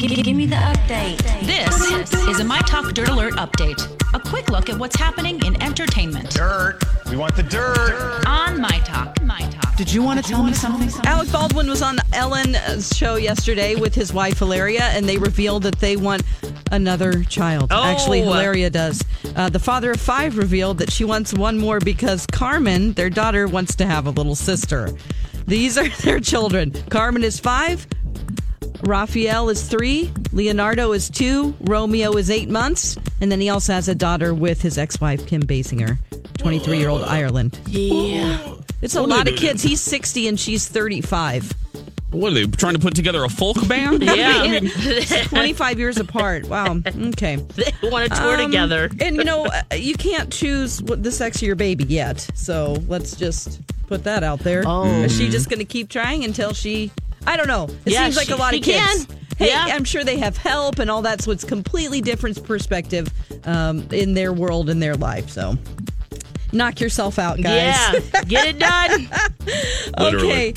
Give, give me the update. This is a My Talk Dirt Alert update. A quick look at what's happening in entertainment Dirt. We want the dirt. on My Talk. My Talk. Did you want to tell me something? Alec Baldwin was on Ellen's show yesterday with his wife Hilaria, and they revealed that they want another child. Oh. Actually, Hilaria does. Uh, the father of five revealed that she wants one more because Carmen, their daughter, wants to have a little sister. These are their children. Carmen is five. Raphael is three, Leonardo is two, Romeo is eight months, and then he also has a daughter with his ex-wife Kim Basinger, 23-year-old Ireland. Yeah. It's a lot of kids. He's 60 and she's 35. What are they trying to put together a folk band? Yeah. 25 years apart. Wow. Okay. they want to tour Um, together. And you know, uh, you can't choose what the sex of your baby yet. So let's just put that out there. Oh. Is she just going to keep trying until she I don't know. It Yeah, seems like she- a lot of kids. can. Hey, Yeah. I'm sure they have help and all that, so it's completely different perspective um, in their world and their life. So knock yourself out, guys. Yeah. Get it done. Okay.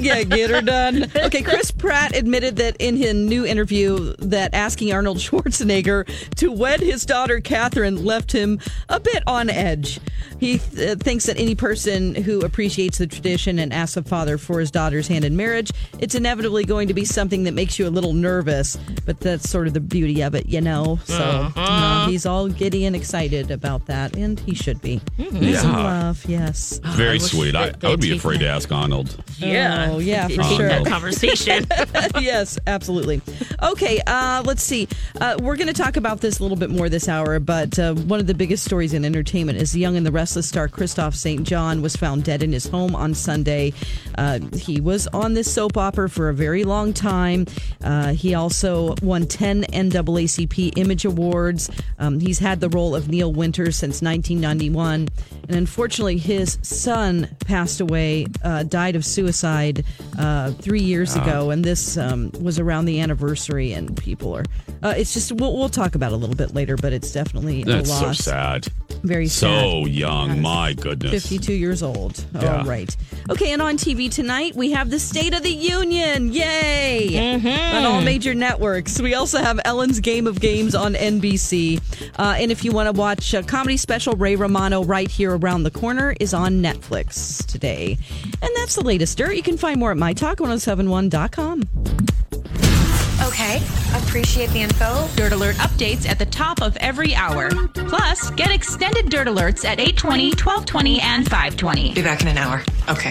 yeah, get her done. Okay, Chris Pratt admitted that in his new interview that asking Arnold Schwarzenegger to wed his daughter Catherine left him a bit on edge. He uh, thinks that any person who appreciates the tradition and asks a father for his daughter's hand in marriage, it's inevitably going to be something that makes you a little nervous, but that's sort of the beauty of it, you know. So uh, he's all giddy and excited about that, and he should be. Peace and Yeah. love, yes. Very I sweet. I, I would be they'd afraid to ask Arnold. Yeah. Oh, yeah, for sure. that conversation. yes, absolutely. Okay, uh, let's see. Uh, we're going to talk about this a little bit more this hour, but uh, one of the biggest stories in entertainment is the Young and the Restless star Kristoff St. John was found dead in his home on Sunday. Uh, he was on this soap opera for a very long time. Uh, he also won 10 NAACP Image Awards. Um, he's had the role of Neil Winters since 1991. And unfortunately, his son passed away, uh, died of suicide uh, three years ago. And this um, was around the anniversary, and people are. Uh, it's just, we'll, we'll talk about it a little bit later, but it's definitely That's a so sad. Very sad. So young. My goodness. 52 years old. Yeah. All right. Okay, and on TV tonight, we have the State of the Union. Yay! On all major networks. We also have Ellen's Game of Games on NBC. Uh, and if you want to watch a comedy special, Ray Romano, right here around the corner, is on Netflix today. And that's the latest dirt. You can find more at mytalk1071.com. Okay, appreciate the info. Dirt Alert updates at the top of every hour. Plus, get extended Dirt Alerts at 820, 1220, and 520. Be back in an hour. Okay.